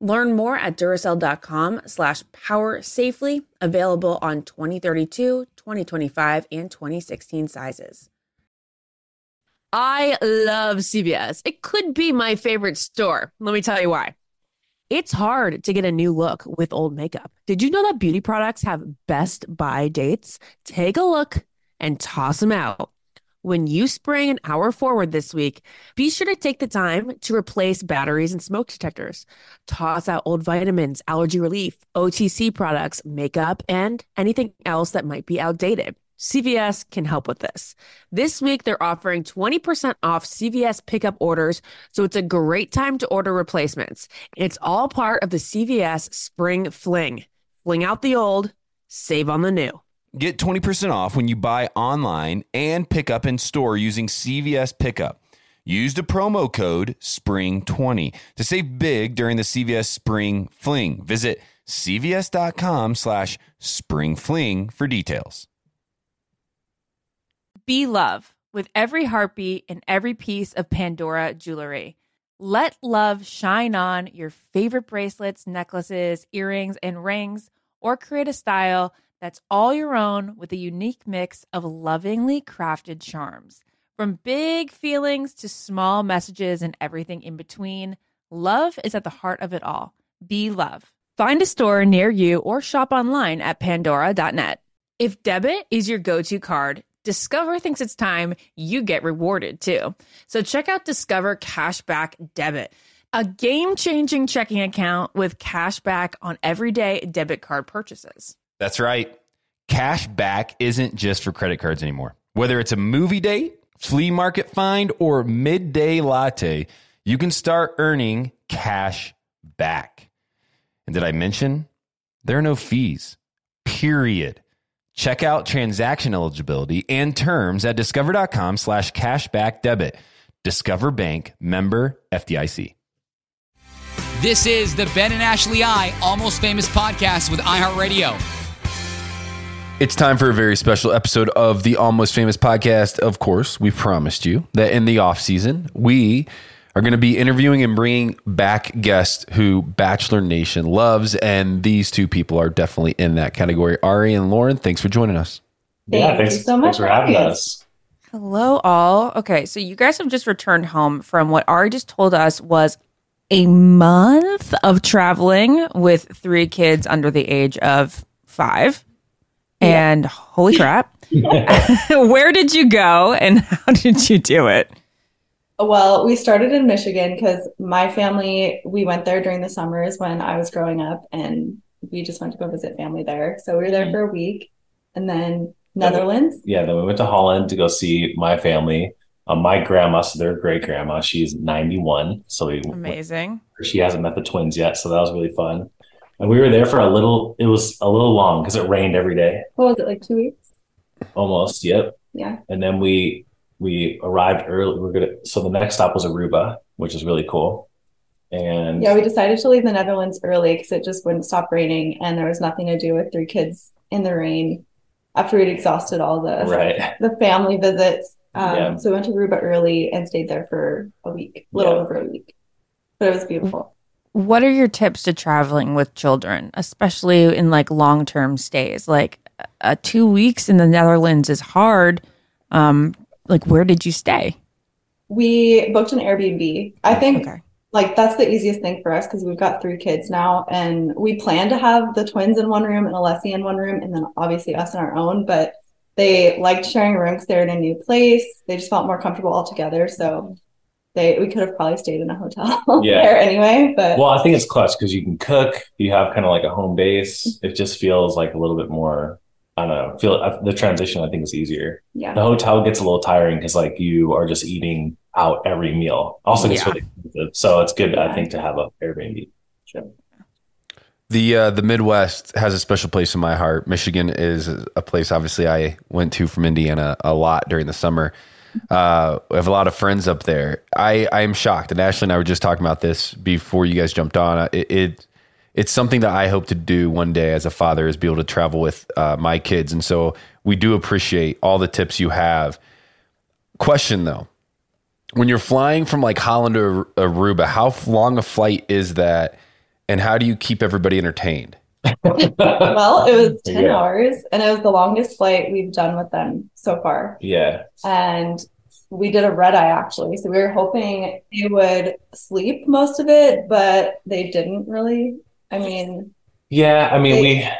Learn more at Duracell.com slash power safely, available on 2032, 2025, and 2016 sizes. I love CVS. It could be my favorite store. Let me tell you why. It's hard to get a new look with old makeup. Did you know that beauty products have best buy dates? Take a look and toss them out. When you spring an hour forward this week, be sure to take the time to replace batteries and smoke detectors. Toss out old vitamins, allergy relief, OTC products, makeup, and anything else that might be outdated. CVS can help with this. This week, they're offering 20% off CVS pickup orders, so it's a great time to order replacements. It's all part of the CVS Spring Fling. Fling out the old, save on the new. Get 20% off when you buy online and pick up in store using CVS Pickup. Use the promo code SPRING20 to save big during the CVS Spring Fling. Visit cvs.com slash springfling for details. Be love with every heartbeat and every piece of Pandora jewelry. Let love shine on your favorite bracelets, necklaces, earrings, and rings, or create a style that's all your own with a unique mix of lovingly crafted charms. From big feelings to small messages and everything in between, love is at the heart of it all. Be love. Find a store near you or shop online at pandora.net. If debit is your go to card, Discover thinks it's time you get rewarded too. So check out Discover Cashback Debit, a game changing checking account with cash back on everyday debit card purchases. That's right. Cash back isn't just for credit cards anymore. Whether it's a movie date, flea market find, or midday latte, you can start earning cash back. And did I mention there are no fees? Period. Check out transaction eligibility and terms at discover.com slash cashback debit. Discover Bank member FDIC. This is the Ben and Ashley I Almost Famous podcast with iHeartRadio. It's time for a very special episode of the Almost Famous podcast. Of course, we promised you that in the off season, we are going to be interviewing and bringing back guests who Bachelor Nation loves. And these two people are definitely in that category. Arie and Lauren, thanks for joining us. Thank yeah, thanks so much for having us. Hello, all. Okay, so you guys have just returned home from what Arie just told us was a month of traveling with three kids under the age of five. Yeah. And holy crap, where did you go and how did you do it? Well, we started in Michigan because my family, we went there during the summers when I was growing up and we just went to go visit family there. So we were there mm-hmm. for a week and then Netherlands. Yeah, then we went to Holland to go see my family. Um, my grandma, so their great grandma, she's 91. So we amazing. Went, she hasn't met the twins yet. So that was really fun. And we were there for a little, it was a little long because it rained every day. What was it, like two weeks? Almost, yep. Yeah. And then we we arrived early. We are gonna so the next stop was Aruba, which is really cool. And yeah, we decided to leave the Netherlands early because it just wouldn't stop raining, and there was nothing to do with three kids in the rain after we'd exhausted all the right. the family visits. Um, yeah. So we went to Aruba early and stayed there for a week, a little yeah. over a week, but it was beautiful. What are your tips to traveling with children, especially in like long term stays? Like uh, two weeks in the Netherlands is hard. Um, like where did you stay? We booked an Airbnb. I think okay. like that's the easiest thing for us because we've got three kids now and we plan to have the twins in one room and Alessi in one room and then obviously us in our own, but they liked sharing rooms. they're in a new place. They just felt more comfortable all together. So they we could have probably stayed in a hotel yeah. there anyway. But well, I think it's clutch because you can cook. You have kind of like a home base. It just feels like a little bit more I don't know. Feel uh, the transition. I think is easier. Yeah. The hotel gets a little tiring because like you are just eating out every meal. Also, gets yeah. really expensive, so it's good. Yeah. I think to have a Airbnb. Sure. The uh, the Midwest has a special place in my heart. Michigan is a place, obviously, I went to from Indiana a lot during the summer. Uh, I have a lot of friends up there. I I am shocked, and Ashley and I were just talking about this before you guys jumped on. It, it it's something that I hope to do one day as a father is be able to travel with uh, my kids, and so we do appreciate all the tips you have. Question though, when you're flying from like Holland to Aruba, how long a flight is that? and how do you keep everybody entertained? Well, it was 10 yeah. hours and it was the longest flight we've done with them so far. Yeah. And we did a red eye actually. So we were hoping they would sleep most of it, but they didn't really. I mean, yeah, I mean, they,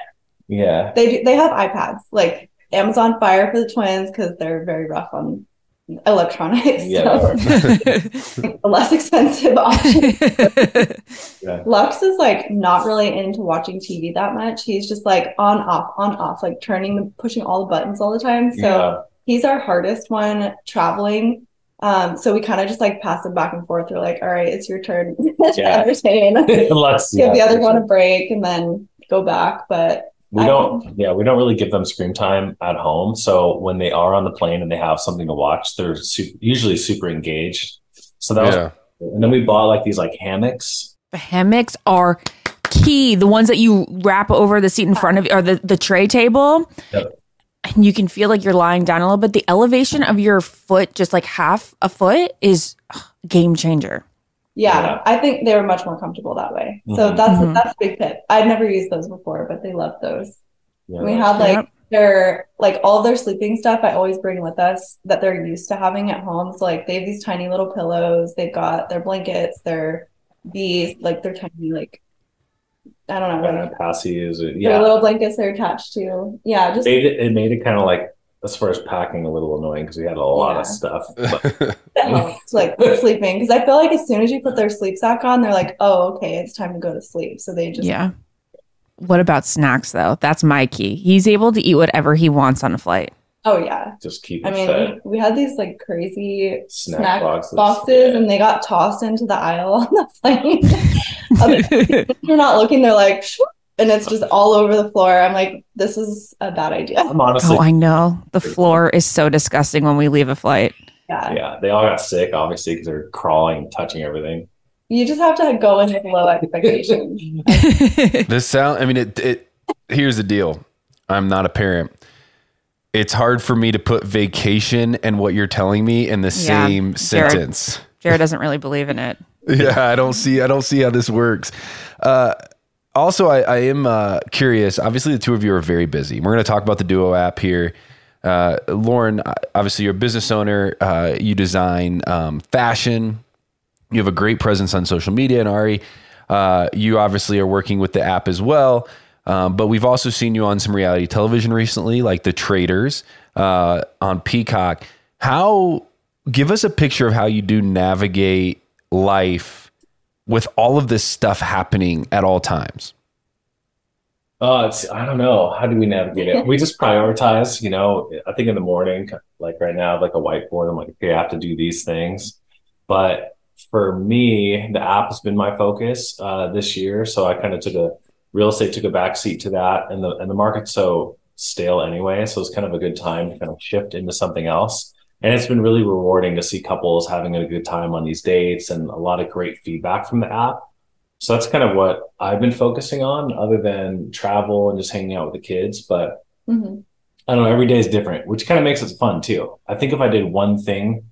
we, yeah, they, they have iPads like Amazon Fire for the twins because they're very rough on electronics. Yeah. So less expensive option. yeah. Lux is like not really into watching TV that much. He's just like on off, on off, like turning the pushing all the buttons all the time. So yeah. he's our hardest one traveling. Um, so we kind of just like pass him back and forth. We're like, all right, it's your turn to yeah. entertain. Let's give the other one a break and then go back. But we don't yeah we don't really give them screen time at home. So when they are on the plane and they have something to watch they're su- usually super engaged. So that yeah. was and then we bought like these like hammocks. The hammocks are key the ones that you wrap over the seat in front of you or the, the tray table. Yep. and you can feel like you're lying down a little bit the elevation of your foot just like half a foot is game changer yeah, yeah, I think they were much more comfortable that way. Mm-hmm. So that's mm-hmm. that's a big tip. I'd never used those before, but they loved those. Yeah, we had like yep. their like all their sleeping stuff. I always bring with us that they're used to having at home. So like they have these tiny little pillows. They've got their blankets. Their these like their tiny like I don't know. Like, passies. Yeah, their little blankets they're attached to. Yeah, just it, it made it kind of like as far as packing a little annoying because we had a lot yeah. of stuff. It's like sleeping because I feel like as soon as you put their sleep sack on, they're like, "Oh, okay, it's time to go to sleep." So they just yeah. What about snacks though? That's my key. He's able to eat whatever he wants on a flight. Oh yeah, just keep. I mean, we, we, had these like crazy snack, snack boxes, boxes yeah. and they got tossed into the aisle on the plane. you're not looking. They're like, and it's just all over the floor. I'm like, this is a bad idea. I'm honestly. Oh, I know. The floor is so disgusting when we leave a flight. Yeah. Yeah. They all got sick, obviously, because they're crawling, and touching everything. You just have to go in with low expectations. this sound, I mean, it, it, here's the deal. I'm not a parent. It's hard for me to put vacation and what you're telling me in the yeah. same Jared, sentence. Jared doesn't really believe in it. yeah. I don't see, I don't see how this works. Uh, also, I, I am uh, curious. Obviously, the two of you are very busy. We're going to talk about the Duo app here. Uh, Lauren, obviously, you're a business owner. Uh, you design um, fashion. You have a great presence on social media. And Arie, uh, you obviously are working with the app as well. Um, but we've also seen you on some reality television recently, like The Traitors uh, on Peacock. How give us a picture of how you do navigate life with all of this stuff happening at all times? Uh, it's, I don't know. How do we navigate it? We just prioritize, you know, I think in the morning, like right now, like a whiteboard, I'm like, okay, I have to do these things. But for me, the app has been my focus uh, this year. So I kind of took a real estate took a backseat to that and the, and the market's so stale anyway. So it's kind of a good time to kind of shift into something else and it's been really rewarding to see couples having a good time on these dates and a lot of great feedback from the app. So that's kind of what i've been focusing on other than travel and just hanging out with the kids. But mm-hmm. i don't know every day is different which kind of makes it fun too. I think if i did one thing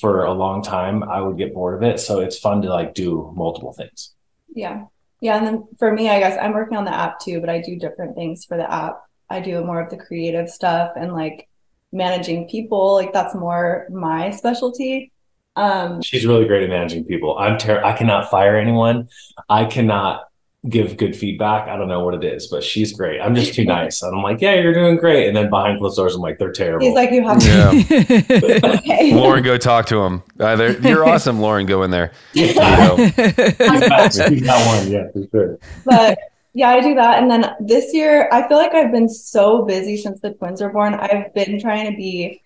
for a long time i would get bored of it. So it's fun to like do multiple things. Yeah. Yeah and then for me i guess i'm working on the app too but i do different things for the app. I do more of the creative stuff and like managing people like that's more my specialty. Um she's really great at managing people. I'm ter- i cannot fire anyone. I cannot give good feedback. I don't know what it is but she's great. I'm just too nice. And i'm like yeah you're doing great. And then behind closed doors i'm like they're terrible. He's like you have to yeah. okay. lauren go talk to him. Uh, you're awesome lauren. Go in there. Yeah. you know. he's got one. Yeah for sure. But yeah, I do that. And then this year, I feel like I've been so busy since the twins were born. I've been trying to be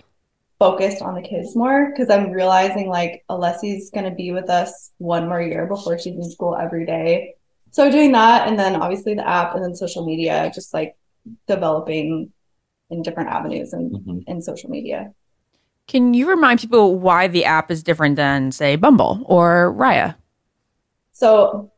focused on the kids more because I'm realizing like Alessi's going to be with us one more year before she's in school every day. so doing that and then obviously the app and then social media just like developing in different avenues and mm-hmm. in social media can you remind people why the app is different than say bumble or raya so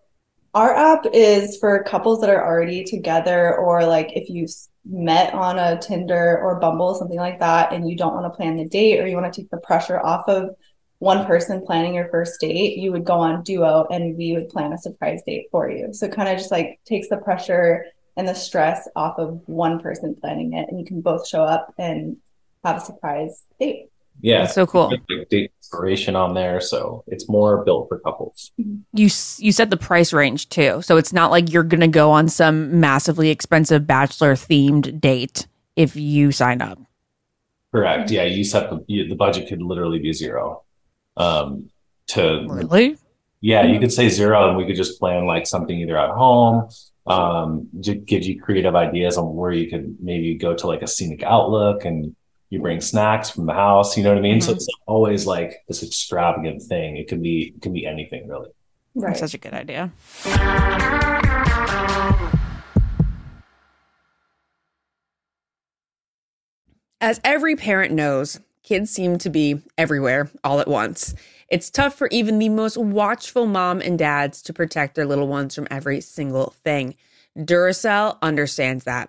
our app is for couples that are already together or like if you met on a tinder or bumble something like that and you don't want to plan the date or you want to take the pressure off of one person planning your first date, you would go on Duo and we would plan a surprise date for you. So kind of just like takes the pressure and the stress off of one person planning it, and you can both show up and have a surprise date. Yeah, That's so cool. Like date inspiration on there, so it's more built for couples. You you set the price range too, so it's not like you're gonna go on some massively expensive bachelor themed date if you sign up. Correct. Yeah, you set the the budget could literally be zero um, to really yeah you could say zero and we could just plan like something either at home um give you creative ideas on where you could maybe go to like a scenic outlook and you bring snacks from the house you know what i mean mm-hmm. so it's always like this extravagant thing it could be it could be anything really right That's such a good idea as every parent knows kids seem to be everywhere all at once. It's tough for even the most watchful mom and dads to protect their little ones from every single thing. Duracell understands that.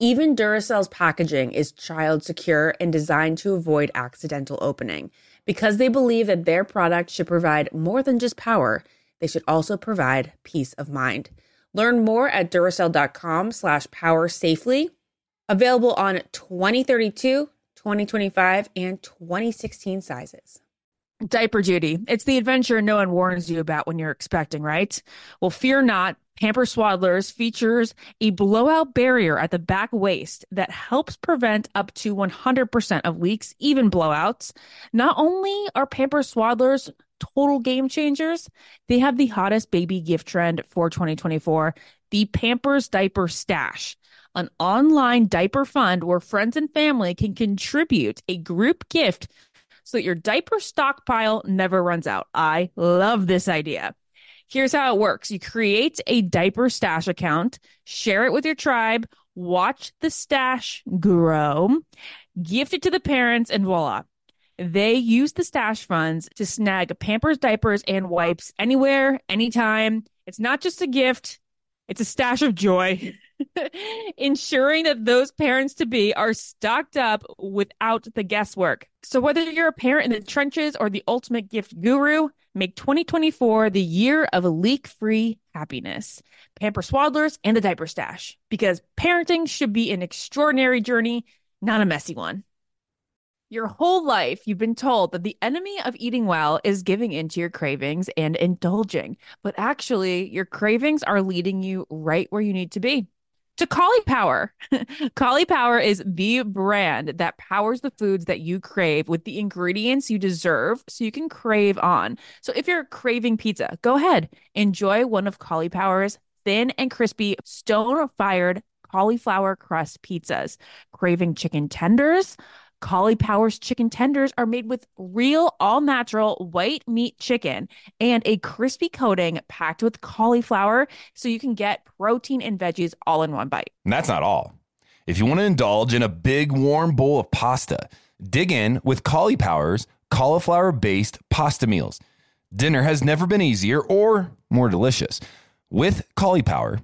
Even Duracell's packaging is child secure and designed to avoid accidental opening. Because they believe that their product should provide more than just power, they should also provide peace of mind. Learn more at Duracell.com slash power safely. Available on 2032, 2025, and 2016 sizes. Diaper duty. It's the adventure no one warns you about when you're expecting, right? Well, fear not. Pamper Swaddlers features a blowout barrier at the back waist that helps prevent up to 100% of leaks, even blowouts. Not only are Pamper Swaddlers total game changers. They have the hottest baby gift trend for 2024 the Pampers Diaper Stash, an online diaper fund where friends and family can contribute a group gift so that your diaper stockpile never runs out. I love this idea. Here's how it works. You create a diaper stash account, share it with your tribe, watch the stash grow, gift it to the parents, and voila. They use the stash funds to snag Pampers, diapers, and wipes anywhere, anytime. It's not just a gift, it's a stash of joy. Ensuring that those parents to be are stocked up without the guesswork. So, whether you're a parent in the trenches or the ultimate gift guru, make 2024 the year of leak free happiness. Pamper Swaddlers and the Diaper Stash, because parenting should be an extraordinary journey, not a messy one. Your whole life, you've been told that the enemy of eating well is giving into your cravings and indulging. But actually, your cravings are leading you right where you need to be to Caulipower. Caulipower is the brand that powers the foods that you crave with the ingredients you deserve so you can crave on. So if you're craving pizza, go ahead, enjoy one of Collie Caulipower's thin and crispy stone fired cauliflower crust pizzas. Craving chicken tenders? Caulipower's chicken tenders are made with real, all natural white meat chicken and a crispy coating packed with cauliflower so you can get protein and veggies all in one bite. And that's not all. If you want to indulge in a big warm bowl of pasta, dig in with Caulipower's cauliflower based pasta meals. Dinner has never been easier or more delicious. With Caulipower,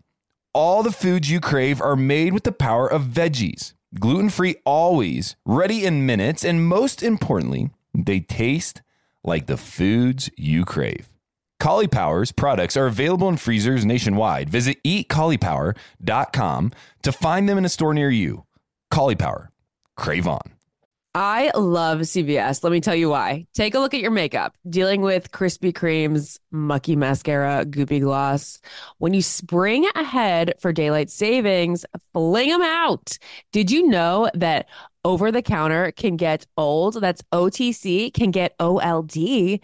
all the foods you crave are made with the power of veggies gluten free always, ready in minutes, and most importantly, they taste like the foods you crave. Caulipower's products are available in freezers nationwide. Visit eatcaulipower.com to find them in a store near you. Caulipower, crave on. I love CVS. Let me tell you why. Take a look at your makeup. Dealing with Krispy Kreme's mucky mascara, goopy gloss. When you spring ahead for daylight savings, fling them out. Did you know that over the counter can get old? That's OTC, can get OLD.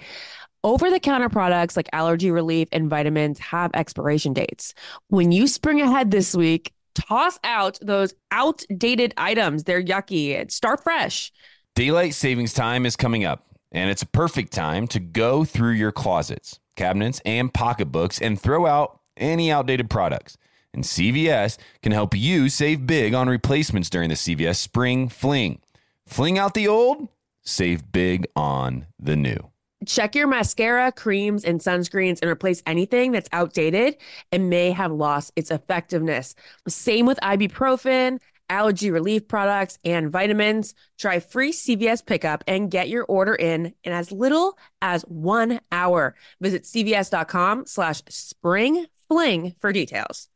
Over the counter products like allergy relief and vitamins have expiration dates. When you spring ahead this week, toss out those outdated items. They're yucky. Start fresh. Daylight savings time is coming up, and it's a perfect time to go through your closets, cabinets, and pocketbooks and throw out any outdated products. And CVS can help you save big on replacements during the CVS Spring Fling. Fling out the old, save big on the new. Check your mascara, creams, and sunscreens and replace anything that's outdated and may have lost its effectiveness. Same with ibuprofen, allergy relief products, and vitamins. Try free CVS pickup and get your order in in as little as one hour. Visit cvs.com slash spring fling for details.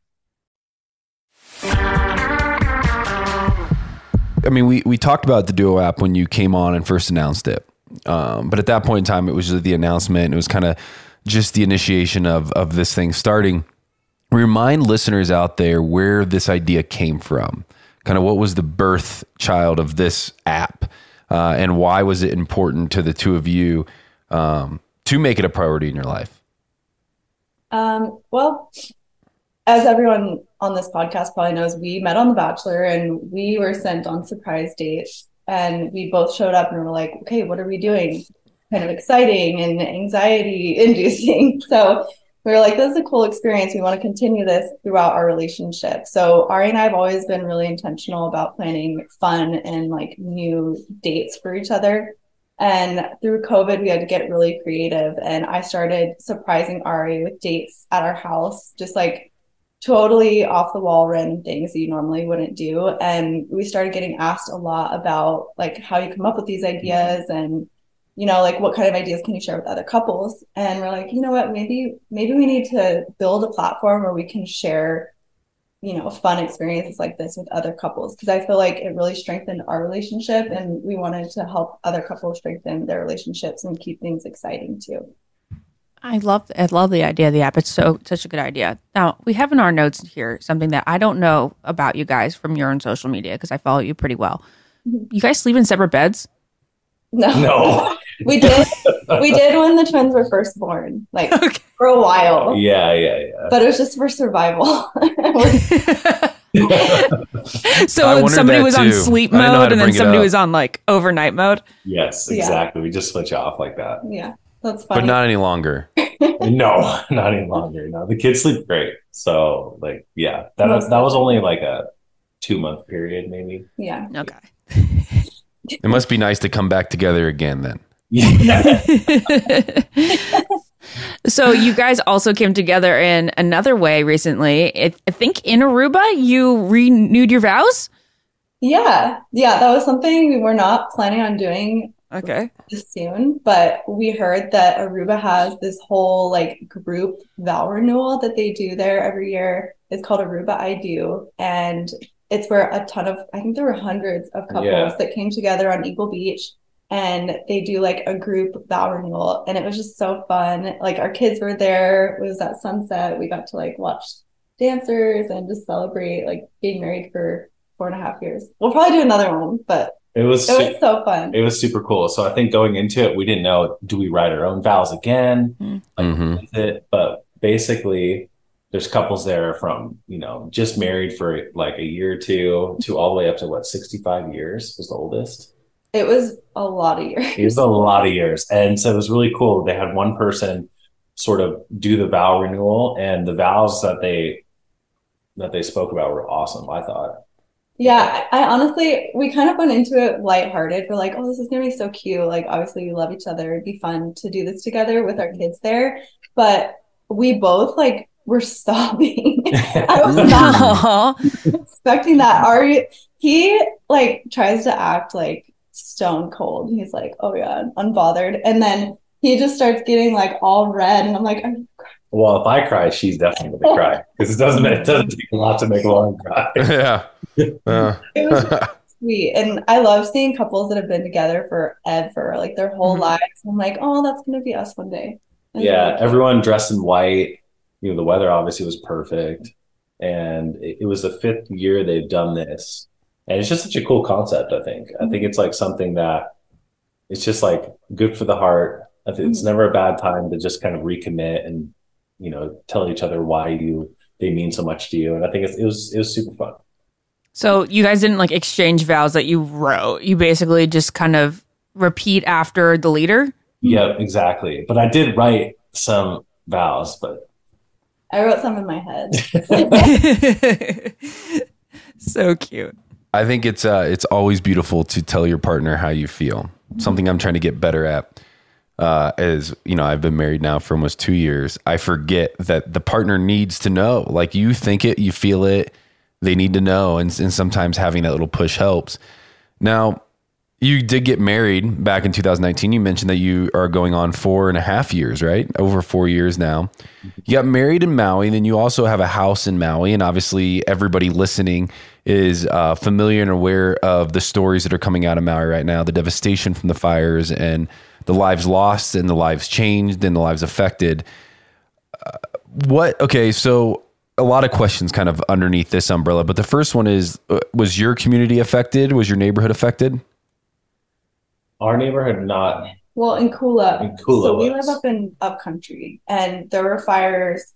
I mean, we, we talked about the Duo app when you came on and first announced it. Um, but at that point in time, it was just the announcement. It was kind of just the initiation of of this thing starting. Remind listeners out there where this idea came from. Kind of what was the birth child of this app, uh, and why was it important to the two of you um, to make it a priority in your life? Um, well, as everyone on this podcast probably knows, we met on The Bachelor and we were sent on surprise dates and we both showed up and were like, okay, what are we doing? Kind of exciting and anxiety inducing. So we were like, this is a cool experience. We want to continue this throughout our relationship. So Arie and I have always been really intentional about planning fun and like new dates for each other. And through COVID, we had to get really creative. And I started surprising Arie with dates at our house, just like totally off the wall random things that you normally wouldn't do. And we started getting asked a lot about like how you come up with these ideas and you know like what kind of ideas can you share with other couples? And we're like you know what? Maybe maybe we need to build a platform where we can share you know fun experiences like this with other couples. Because i feel like it really strengthened our relationship and we wanted to help other couples strengthen their relationships and keep things exciting too I love I love the idea of the app. It's so such a good idea. Now we have in our notes here something that I don't know about you guys from your own social media because I follow you pretty well. You guys sleep in separate beds? No. No. we did we did when the twins were first born, like Okay. for a while. Yeah, yeah, yeah. But it was just for survival. so when somebody that was on sleep I didn't know how mode and then somebody was on like overnight mode. yes, Yeah. exactly. We just switch off like that. yeah. That's funny. But not any longer. No, not any longer. No, the kids sleep great. So, like, yeah, that was that was only like a two month period, maybe. yeah. Okay. It must be nice to come back together again then. Yeah. so you guys also came together in another way recently. I I think in Aruba you renewed your vows. Yeah. Yeah. That was something we were not planning on doing Okay. soon, but we heard that Aruba has this whole like group vow renewal that they do there every year. It's called Aruba I Do. And it's where a ton of, I think there were hundreds of couples Yeah. that came together on Eagle Beach and they do like a group vow renewal. And it was just so fun. Like our kids were there. It was at sunset. We got to like watch dancers and just celebrate like being married for four and a half years. We'll probably do another one, but It was it was so fun. it was super cool. So I think going into it, we didn't know do we write our own vows again? Like, Mhm. what is it? But basically, there's couples there from you know just married for like a year or two to all the way up to what 65 years was the oldest. It was a lot of years. It was a lot of years, and so it was really cool. They had one person sort of do the vow renewal, and the vows that they that they spoke about were awesome. I thought. Yeah, I honestly, we kind of went into it lighthearted. We're like, oh, this is gonna be so cute. Like, obviously, we love each other. It'd be fun to do this together with our kids there. But we both like were sobbing. I was not expecting that. Arie, he like tries to act like stone cold. He's like, oh yeah, unbothered. And then he just starts getting like all red. And I'm like, "Are you Well, if I cry, she's definitely gonna cry because it doesn't it doesn't take a lot to make Lauren cry. yeah. Uh, It was sweet. And I love seeing couples that have been together forever, like their whole Mhm. lives. I'm like, oh, that's gonna be us one day. And yeah, like, everyone dressed in white. You know, the weather obviously was perfect, and it, it was the fifth year they've done this, and it's just such a cool concept. I think. I think it's like something that it's just like good for the heart. I think it's never a bad time to just kind of recommit and you know tell each other why you they mean so much to you, and I think it's, it was it was super fun. So you guys didn't like exchange vows that you wrote. You basically just kind of repeat after the leader. Yeah, exactly. But I did write some vows, but I wrote some in my head. so cute. I think it's uh, it's always beautiful to tell your partner how you feel. Something I'm trying to get better at uh, is you know I've been married now for almost two years. I forget that the partner needs to know. Like you think it, you feel it. They need to know, and, and sometimes having that little push helps. Now, you did get married back in 2019. You mentioned that you are going on four and a half years, right? Over four years now. You got married in Maui, then you also have a house in Maui, and obviously everybody listening is uh, familiar and aware of the stories that are coming out of Maui right now, the devastation from the fires, and the lives lost, and the lives changed, and the lives affected. Uh, what? Okay, so a lot of questions kind of underneath this umbrella, but the first one is: uh, Was your community affected? Was your neighborhood affected? our neighborhood not. Well, in Kula, In Kula so we was. live up in upcountry, and there were fires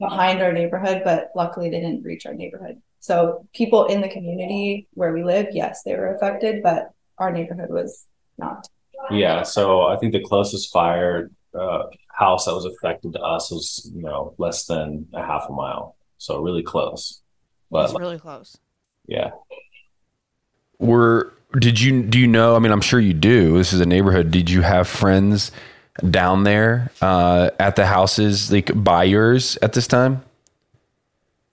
behind our neighborhood, but luckily they didn't reach our neighborhood. So people in the community where we live, yes, they were affected, but our neighborhood was not. Yeah, so I think the closest fire uh, house that was affected to us was, you know, less than a half a mile. So really close. But That's really close. yeah. Were did you do you know? I mean, I'm sure you do. This is a neighborhood. Did you have friends down there uh, at the houses like by yours at this time?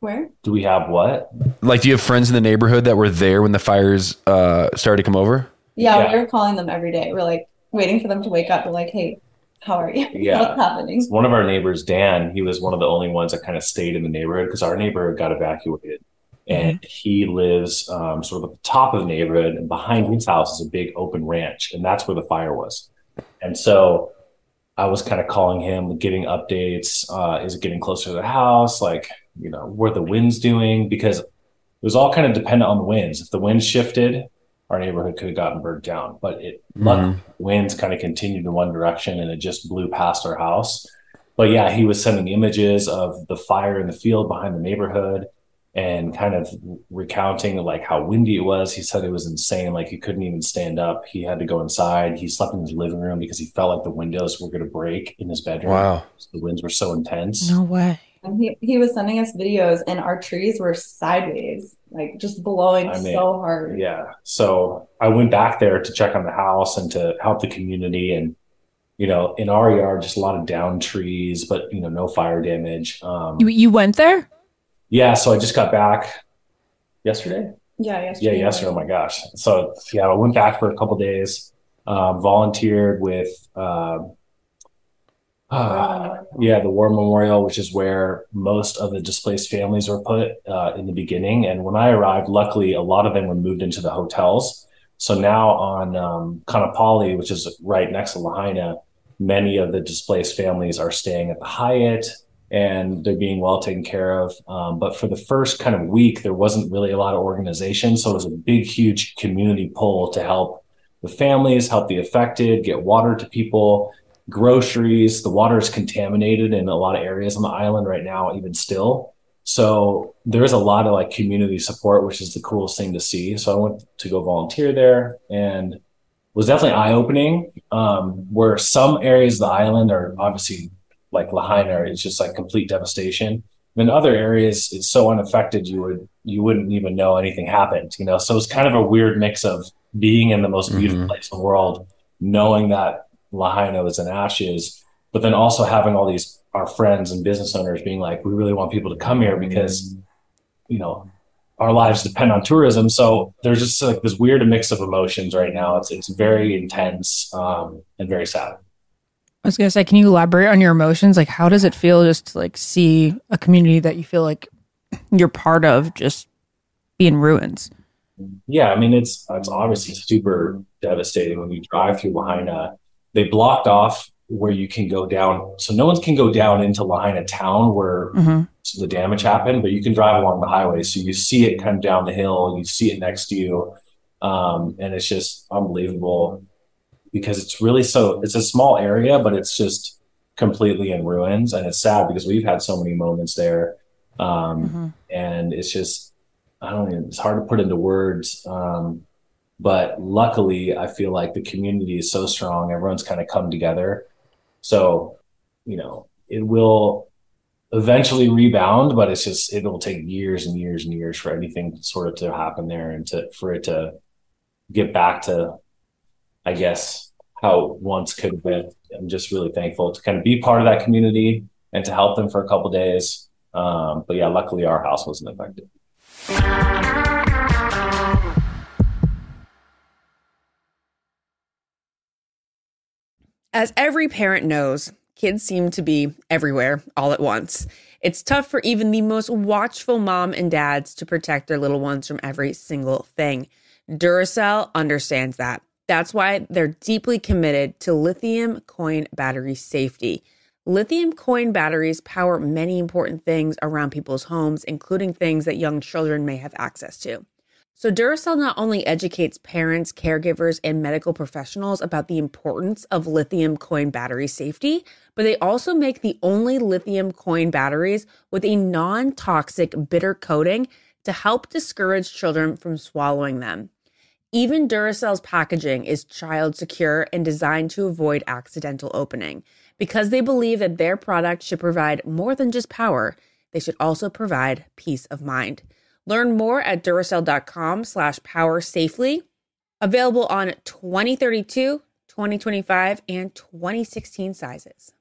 Where? Do we have what? Like, do you have friends in the neighborhood that were there when the fires uh, started to come over? Yeah, Yeah. we were calling them every day. We're like waiting for them to wake up. We're like, hey, how are you? Yeah. What's happening? One of our neighbors, Dan, he was one of the only ones that kind of stayed in the neighborhood because our neighborhood got evacuated. And he lives um, sort of at the top of the neighborhood, and behind his house is a big open ranch, and that's where the fire was. And so I was kind of calling him, getting updates. Uh, is it getting closer to the house? Like, you know, what are the winds doing? Because it was all kind of dependent on the winds. If the winds shifted, our neighborhood could have gotten burnt down. But it mm-hmm. luckily the winds kind of continued in one direction and it just blew past our house. But yeah, he was sending images of the fire in the field behind the neighborhood and kind of recounting like how windy it was. He said it was insane. Like he couldn't even stand up. He had to go inside. He slept in his living room because he felt like the windows were going to break in his bedroom. Wow. The winds were so intense. No way. And he, he was sending us videos, and our trees were sideways, like just blowing I mean, so hard. Yeah. So I went back there to check on the house and to help the community. And, you know, in our yard, just a lot of down trees, but, you know, no fire damage. Um, You you went there? yeah. So I just got back yesterday. Yeah, Yesterday. Yeah, yesterday. yesterday. Oh my gosh. So yeah, I went back for a couple days, um, volunteered with, um, uh, yeah, the War Memorial, which is where most of the displaced families were put uh, in the beginning. And when I arrived, luckily, a lot of them were moved into the hotels. So now on um, Kaanapali, which is right next to Lahaina, many of the displaced families are staying at the Hyatt and they're being well taken care of. Um, but for the first kind of week, there wasn't really a lot of organization. So it was a big, huge community pull to help the families, help the affected, get water to people, groceries. The water is contaminated in a lot of areas on the island right now, even still. So there's a lot of like community support, which is the coolest thing to see. So I went to go volunteer there and was definitely eye opening. Um, where some areas of the island are obviously like Lahaina, it's just like complete devastation. In other areas, it's so unaffected you would you wouldn't even know anything happened. You know, so it's kind of a weird mix of being in the most beautiful Mhm. place in the world, knowing that Lahaina was in ashes, but then also having all these our friends and business owners being like, we really want people to come here because you know our lives depend on tourism. So there's just like this weird mix of emotions right now. It's it's very intense um, and very sad. I was gonna say, can you elaborate on your emotions? Like, how does it feel just to like see a community that you feel like you're part of just be in ruins? Yeah, I mean it's it's obviously super devastating when you drive through Lahaina. They blocked off where you can go down, so no one can go down into Lahaina town where mm-hmm. the damage happened, but you can drive along the highway, so you see it come down the hill, you see it next to you, um, and it's just unbelievable because it's really so. It's a small area, but it's just completely in ruins, and it's sad because we've had so many moments there, um, mm-hmm. and it's just I don't even, it's hard to put into words. Um, but luckily, I feel like the community is so strong. Everyone's kind of come together. So, you know, it will eventually rebound, but it's just, it'll take years and years and years for anything sort of to happen there and to, for it to get back to, I guess, how it once could have been. I'm just really thankful to kind of be part of that community and to help them for a couple days. Um, but yeah, luckily our house wasn't affected. As every parent knows, kids seem to be everywhere all at once. It's tough for even the most watchful mom and dads to protect their little ones from every single thing. Duracell understands that. That's why they're deeply committed to lithium coin battery safety. Lithium coin batteries power many important things around people's homes, including things that young children may have access to. So, Duracell not only educates parents, caregivers, and medical professionals about the importance of lithium coin battery safety, but they also make the only lithium coin batteries with a non toxic bitter coating to help discourage children from swallowing them. Even Duracell's packaging is child secure and designed to avoid accidental opening. Because they believe that their product should provide more than just power, they should also provide peace of mind. Learn more at Duracell.com slash power safely. Available on 2032, 2025, and 2016 sizes.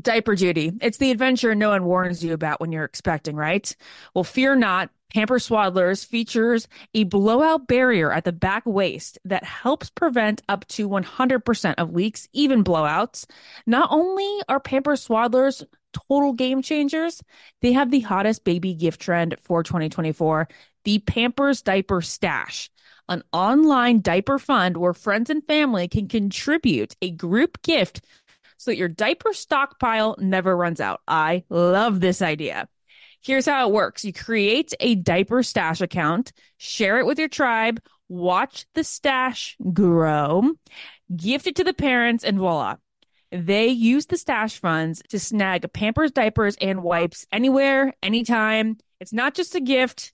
Diaper duty. It's the adventure no one warns you about when you're expecting, right? Well, fear not. Pamper Swaddlers features a blowout barrier at the back waist that helps prevent up to 100% of leaks, even blowouts. Not only are Pamper Swaddlers total game changers, they have the hottest baby gift trend for 2024 the Pampers Diaper Stash, an online diaper fund where friends and family can contribute a group gift so that your diaper stockpile never runs out. I love this idea. Here's how it works you create a diaper stash account, share it with your tribe, watch the stash grow, gift it to the parents, and voila. They use the stash funds to snag Pampers diapers and wipes anywhere, anytime. It's not just a gift,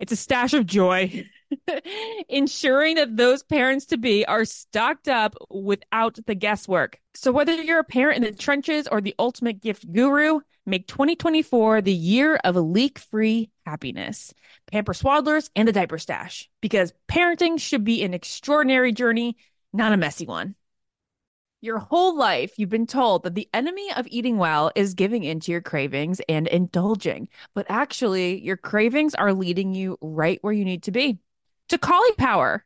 it's a stash of joy. ensuring that those parents to be are stocked up without the guesswork. So, whether you're a parent in the trenches or the ultimate gift guru, make 2024 the year of leak free happiness. Pamper Swaddlers and the Diaper Stash, because parenting should be an extraordinary journey, not a messy one. Your whole life, you've been told that the enemy of eating well is giving into your cravings and indulging. But actually, your cravings are leading you right where you need to be to Caulipower.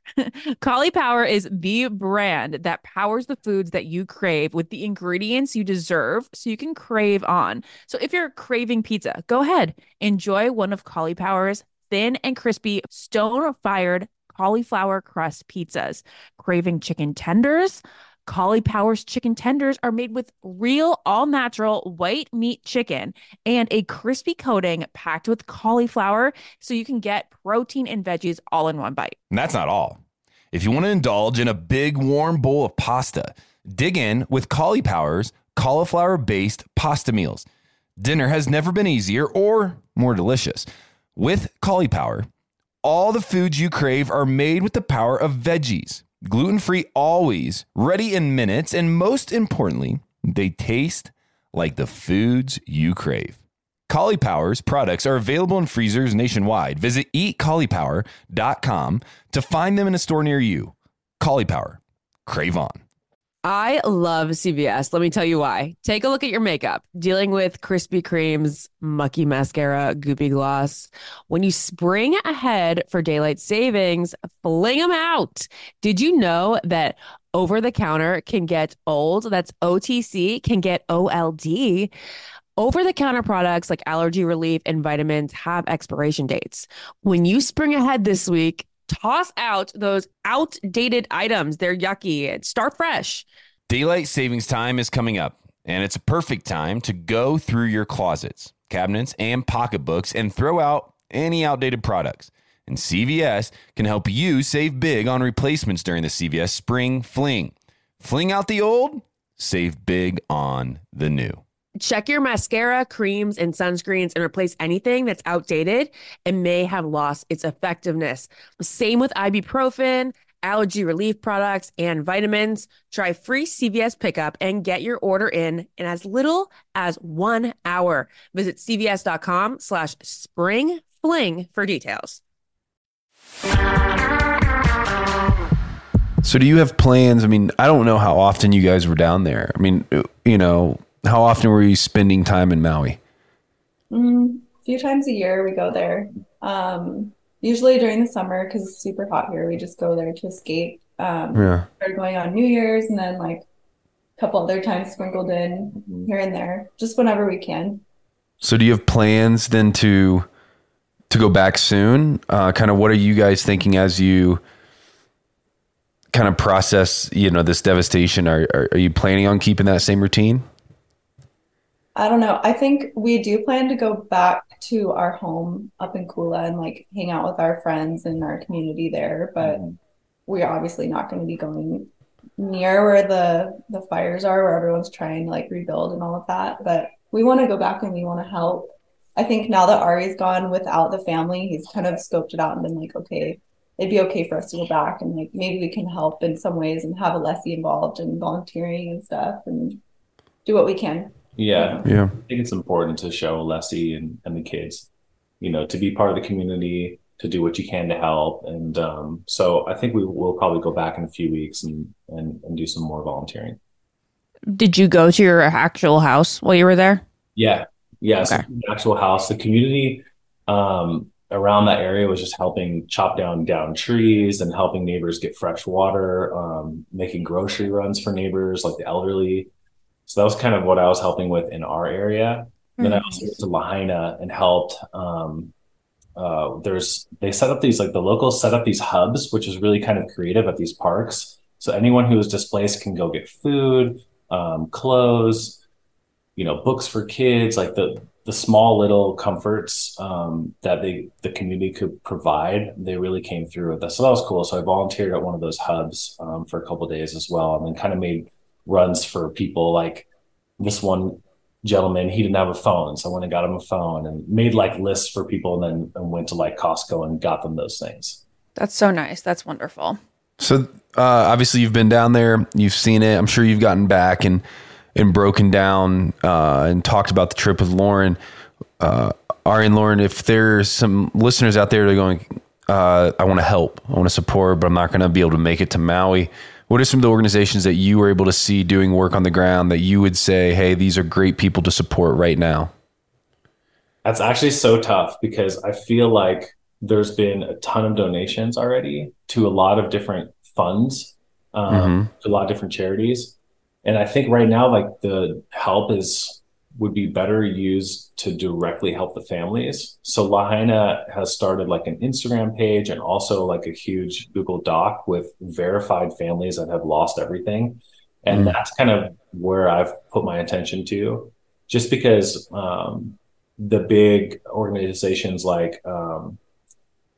Collie Power is the brand that powers the foods that you crave with the ingredients you deserve so you can crave on. So if you're craving pizza, go ahead, enjoy one of Caulipower's thin and crispy stone fired cauliflower crust pizzas. Craving chicken tenders? Caulipower's chicken tenders are made with real, all natural white meat chicken and a crispy coating packed with cauliflower so you can get protein and veggies all in one bite. And that's not all. If you want to indulge in a big warm bowl of pasta, dig in with Caulipower's cauliflower based pasta meals. Dinner has never been easier or more delicious. With Caulipower, all the foods you crave are made with the power of veggies gluten free always, ready in minutes, and most importantly, they taste like the foods you crave. Caulipower's products are available in freezers nationwide. Visit eatcaulipower.com to find them in a store near you. Caulipower, crave on. I love CVS. Let me tell you why. Take a look at your makeup. Dealing with Krispy Kreme's, mucky mascara, goopy gloss. When you spring ahead for daylight savings, fling them out. Did you know that over the counter can get old? That's OTC, can get OLD. Over the counter products like allergy relief and vitamins have expiration dates. When you spring ahead this week, Toss out those outdated items. They're yucky. Start fresh. Daylight savings time is coming up, and it's a perfect time to go through your closets, cabinets, and pocketbooks and throw out any outdated products. And CVS can help you save big on replacements during the CVS Spring Fling. Fling out the old, save big on the new. Check your mascara, creams, and sunscreens and replace anything that's outdated and may have lost its effectiveness. Same with ibuprofen, allergy relief products, and vitamins. Try free CVS pickup and get your order in in as little as one hour. Visit cvs.com slash spring fling for details. So, do you have plans? I mean, I don't know how often you guys were down there. I mean, you know, how often were you spending time in Maui? Mm, a few times a year we go there. Um, usually during the summer because it's super hot here. We just go there to escape. Um, Yeah. Started going on New Year's and then like a couple other times sprinkled in here and there, just whenever we can. So, do you have plans then to to go back soon? Uh, kind of, what are you guys thinking as you kind of process, you know, this devastation? Are, are are you planning on keeping that same routine? I don't know. I think we do plan to go back to our home up in Kula and like hang out with our friends and our community there, but mm-hmm. we're obviously not going to be going near where the the fires are where everyone's trying to like rebuild and all of that, but we want to go back and we want to help. I think now that Arie's gone without the family, he's kind of scoped it out and been like, okay, it'd be okay for us to go back and like maybe we can help in some ways and have Alessi involved and volunteering and stuff and do what we can. Yeah. Yeah. I think it's important to show Leslie and, and the kids, you know, to be part of the community, to do what you can to help. And um, so I think we will probably go back in a few weeks and, and, and do some more volunteering. Did you go to your actual house while you were there? Yeah. Yeah. So Okay. the actual house, the community um, around that area was just helping chop down down trees and helping neighbors get fresh water, um, making grocery runs for neighbors like the elderly. So that was kind of what I was helping with in our area. Then I also went to Lahaina and helped. Um, uh, there's they set up these like the locals set up these hubs, which is really kind of creative at these parks. So anyone who is displaced can go get food, um, clothes, you know, books for kids, like the the small little comforts um, that they the community could provide. They really came through with that, so that was cool. So I volunteered at one of those hubs um, for a couple of days as well, and then kind of made runs for people like this one gentleman he didn't have a phone so i went and got him a phone and made like lists for people and then and went to like costco and got them those things That's so nice. That's wonderful. So uh, obviously you've been down there, you've seen it. I'm sure you've gotten back and and broken down uh, and talked about the trip with Lauren. Uh, Arie and Lauren, if there's some listeners out there that are going, uh, I want to help, I want to support, but I'm not going to be able to make it to Maui. What are some of the organizations that you were able to see doing work on the ground that you would say, hey, these are great people to support right now? that's actually so tough because i feel like there's been a ton of donations already to a lot of different funds um, to a lot of different charities and i think right now like the help is would be better used to directly help the families. So lahaina has started like an instagram page and also like a huge google doc with verified families that have lost everything. And that's kind of where i've put my attention to just because um, the big organizations like um,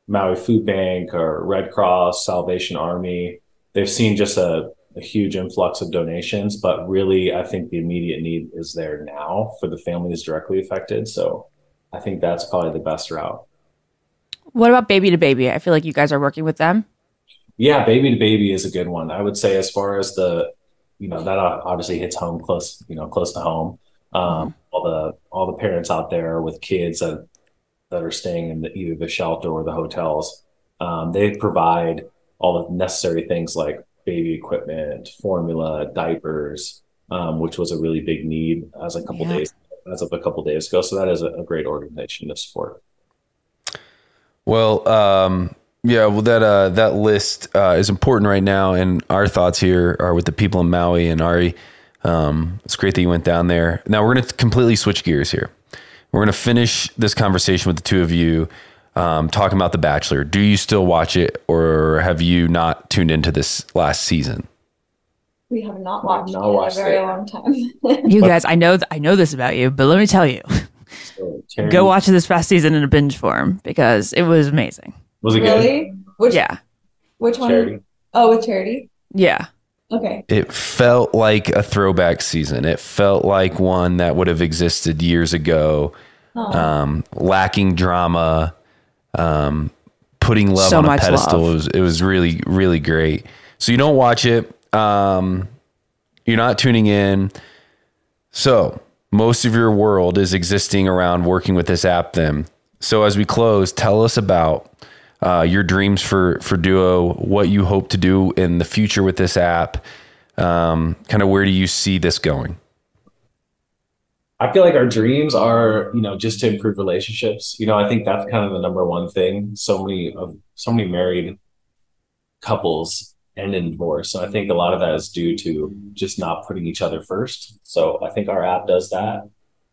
Maui Food Bank or Red Cross, Salvation Army, they've seen just a, a huge influx of donations. But really, I think the immediate need is there now for the families directly affected. So I think that's probably the best route. What about baby to baby? I feel like you guys are working with them. Yeah, baby to baby is a good one. I would say as far as the, you know, that obviously hits home close, you know, close to home. Um, all the all the parents out there with kids that that are staying in the, either the shelter or the hotels, um, they provide all the necessary things like baby equipment, formula, diapers, um, which was a really big need as a couple Yeah. days as of a couple days ago. So that is a, a great organization to support. Well, um, yeah, well that uh, that list uh, is important right now, and our thoughts here are with the people in Maui and Arie. Um, it's great that you went down there. Now we're going to completely switch gears here. We're going to finish this conversation with the two of you um, talking about The Bachelor. Do you still watch it, or have you not tuned into this last season? We have not watched not it watched in a very it. long time. You guys, I know, th- I know this about you, but let me tell you, So, go watch this past season in a binge form because it was amazing. Was it good? really? Which Yeah, which one? Charity. Oh, with charity. yeah. Okay. It felt like a throwback season. It felt like one that would have existed years ago, Oh. um, lacking drama, um, putting love So on a pedestal. love. It was, it was really, really great. So you don't watch it. Um, you're not tuning in. So most of your world is existing around working with this app. Then, so as we close, tell us about uh, your dreams for for Duo, what you hope to do in the future with this app. Um, kind of where do you see this going? I feel like our dreams are, you know, just to improve relationships. You know, I think that's kind of the number one thing. So many of so many married couples end in divorce. So I think a lot of that is due to just not putting each other first. So I think our app does that.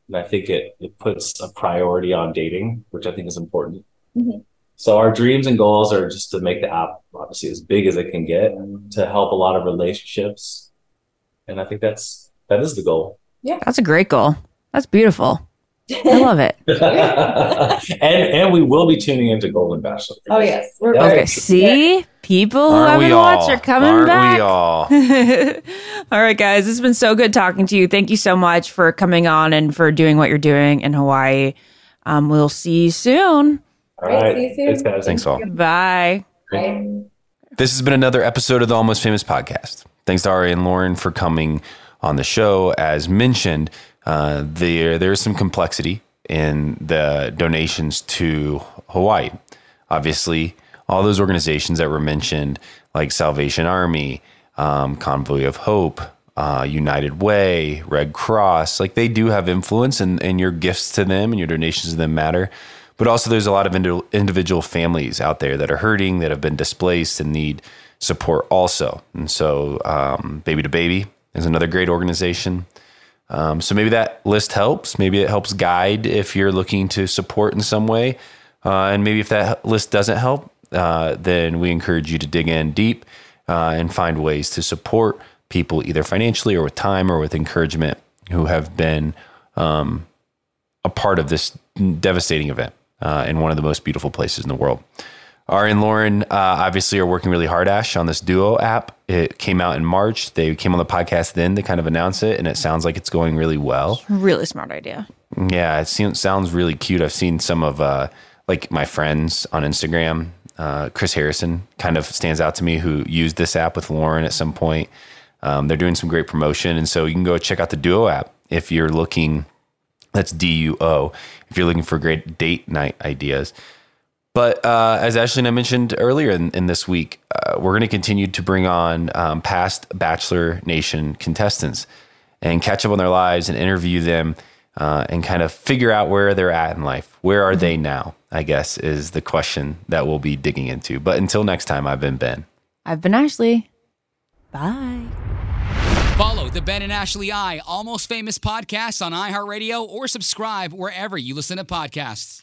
And I think it it puts a priority on dating, which I think is important. Mhm. So our dreams and goals are just to make the app obviously as big as it can get to help a lot of relationships. And I think that's that is the goal. Yeah. That's a great goal. That's beautiful. I love it. and and we will be tuning into Golden Bachelor. Oh yes. We're Yeah. very Okay, see, people who Aren't we haven't watched all? are coming Aren't back. we all? all right, guys, it's been so good talking to you. Thank you so much for coming on and for doing what you're doing in Hawaii. Um, we'll see you soon. All Right, right. see you soon. Thanks, guys. Thanks all. Bye. Right. This has been another episode of the Almost Famous podcast. Thanks to Arie and Lauren for coming on the show. As mentioned, uh, there there's some complexity in the donations to Hawaii. Obviously, all those organizations that were mentioned, like Salvation Army, um, Convoy of Hope, uh, United Way, Red Cross, like they do have influence, and, your gifts to them and your donations to them matter. But also, there's a lot of indi- individual families out there that are hurting, that have been displaced, and need support also. And so, um, Baby to Baby is another great organization. Um, so maybe that list helps. Maybe it helps guide if you're looking to support in some way. Uh, and maybe if that list doesn't help, uh, then we encourage you to dig in deep uh, and find ways to support people either financially or with time or with encouragement who have been um, a part of this devastating event uh, in one of the most beautiful places in the world. Arie and Lauren uh, obviously are working really hard, Ash, on this Duo app. It came out in March. They came on the podcast then to kind of announce it, and it sounds like it's going really well. Really smart idea. Yeah, it seems, sounds really cute. I've seen some of uh, like my friends on Instagram. Uh, Chris Harrison kind of stands out to me who used this app with Lauren at some point. Um, they're doing some great promotion, and so you can go check out the Duo app if you're looking. That's D U O. If you're looking for great date night ideas. But uh, as Ashley and I mentioned earlier in, in this week, uh, we're going to continue to bring on um, past Bachelor Nation contestants and catch up on their lives and interview them uh, and kind of figure out where they're at in life. Where are they now? I guess is the question that we'll be digging into. But until next time, I've been Ben. I've been Ashley. Bye. Follow the Ben and Ashley I Almost Famous podcast on iHeartRadio or subscribe wherever you listen to podcasts.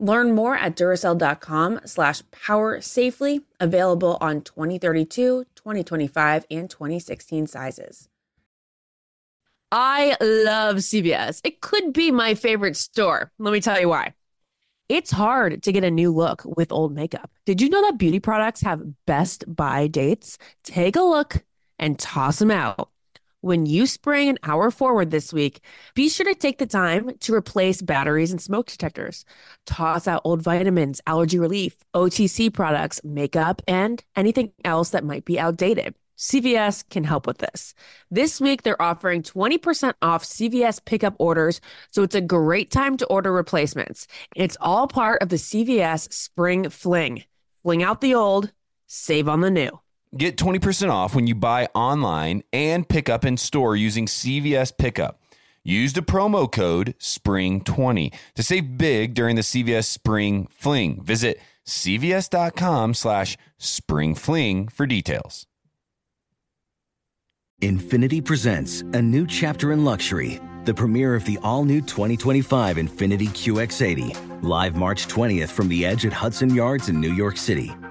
Learn more at Duracell.com slash power safely, available on 2032, 2025, and 2016 sizes. I love CVS. It could be my favorite store. Let me tell you why. It's hard to get a new look with old makeup. Did you know that beauty products have best buy dates? Take a look and toss them out. When you spring an hour forward this week, be sure to take the time to replace batteries and smoke detectors. Toss out old vitamins, allergy relief, OTC products, makeup, and anything else that might be outdated. CVS can help with this. This week, they're offering 20% off CVS pickup orders, so it's a great time to order replacements. It's all part of the CVS Spring Fling. Fling out the old, save on the new. Get 20% off when you buy online and pick up in store using CVS Pickup. Use the promo code SPRING20 to save big during the CVS Spring Fling. Visit cvs.com slash springfling for details. Infiniti presents a new chapter in luxury, the premiere of the all-new 2025 Infiniti QX80, live March 20th from the edge at Hudson Yards in New York City,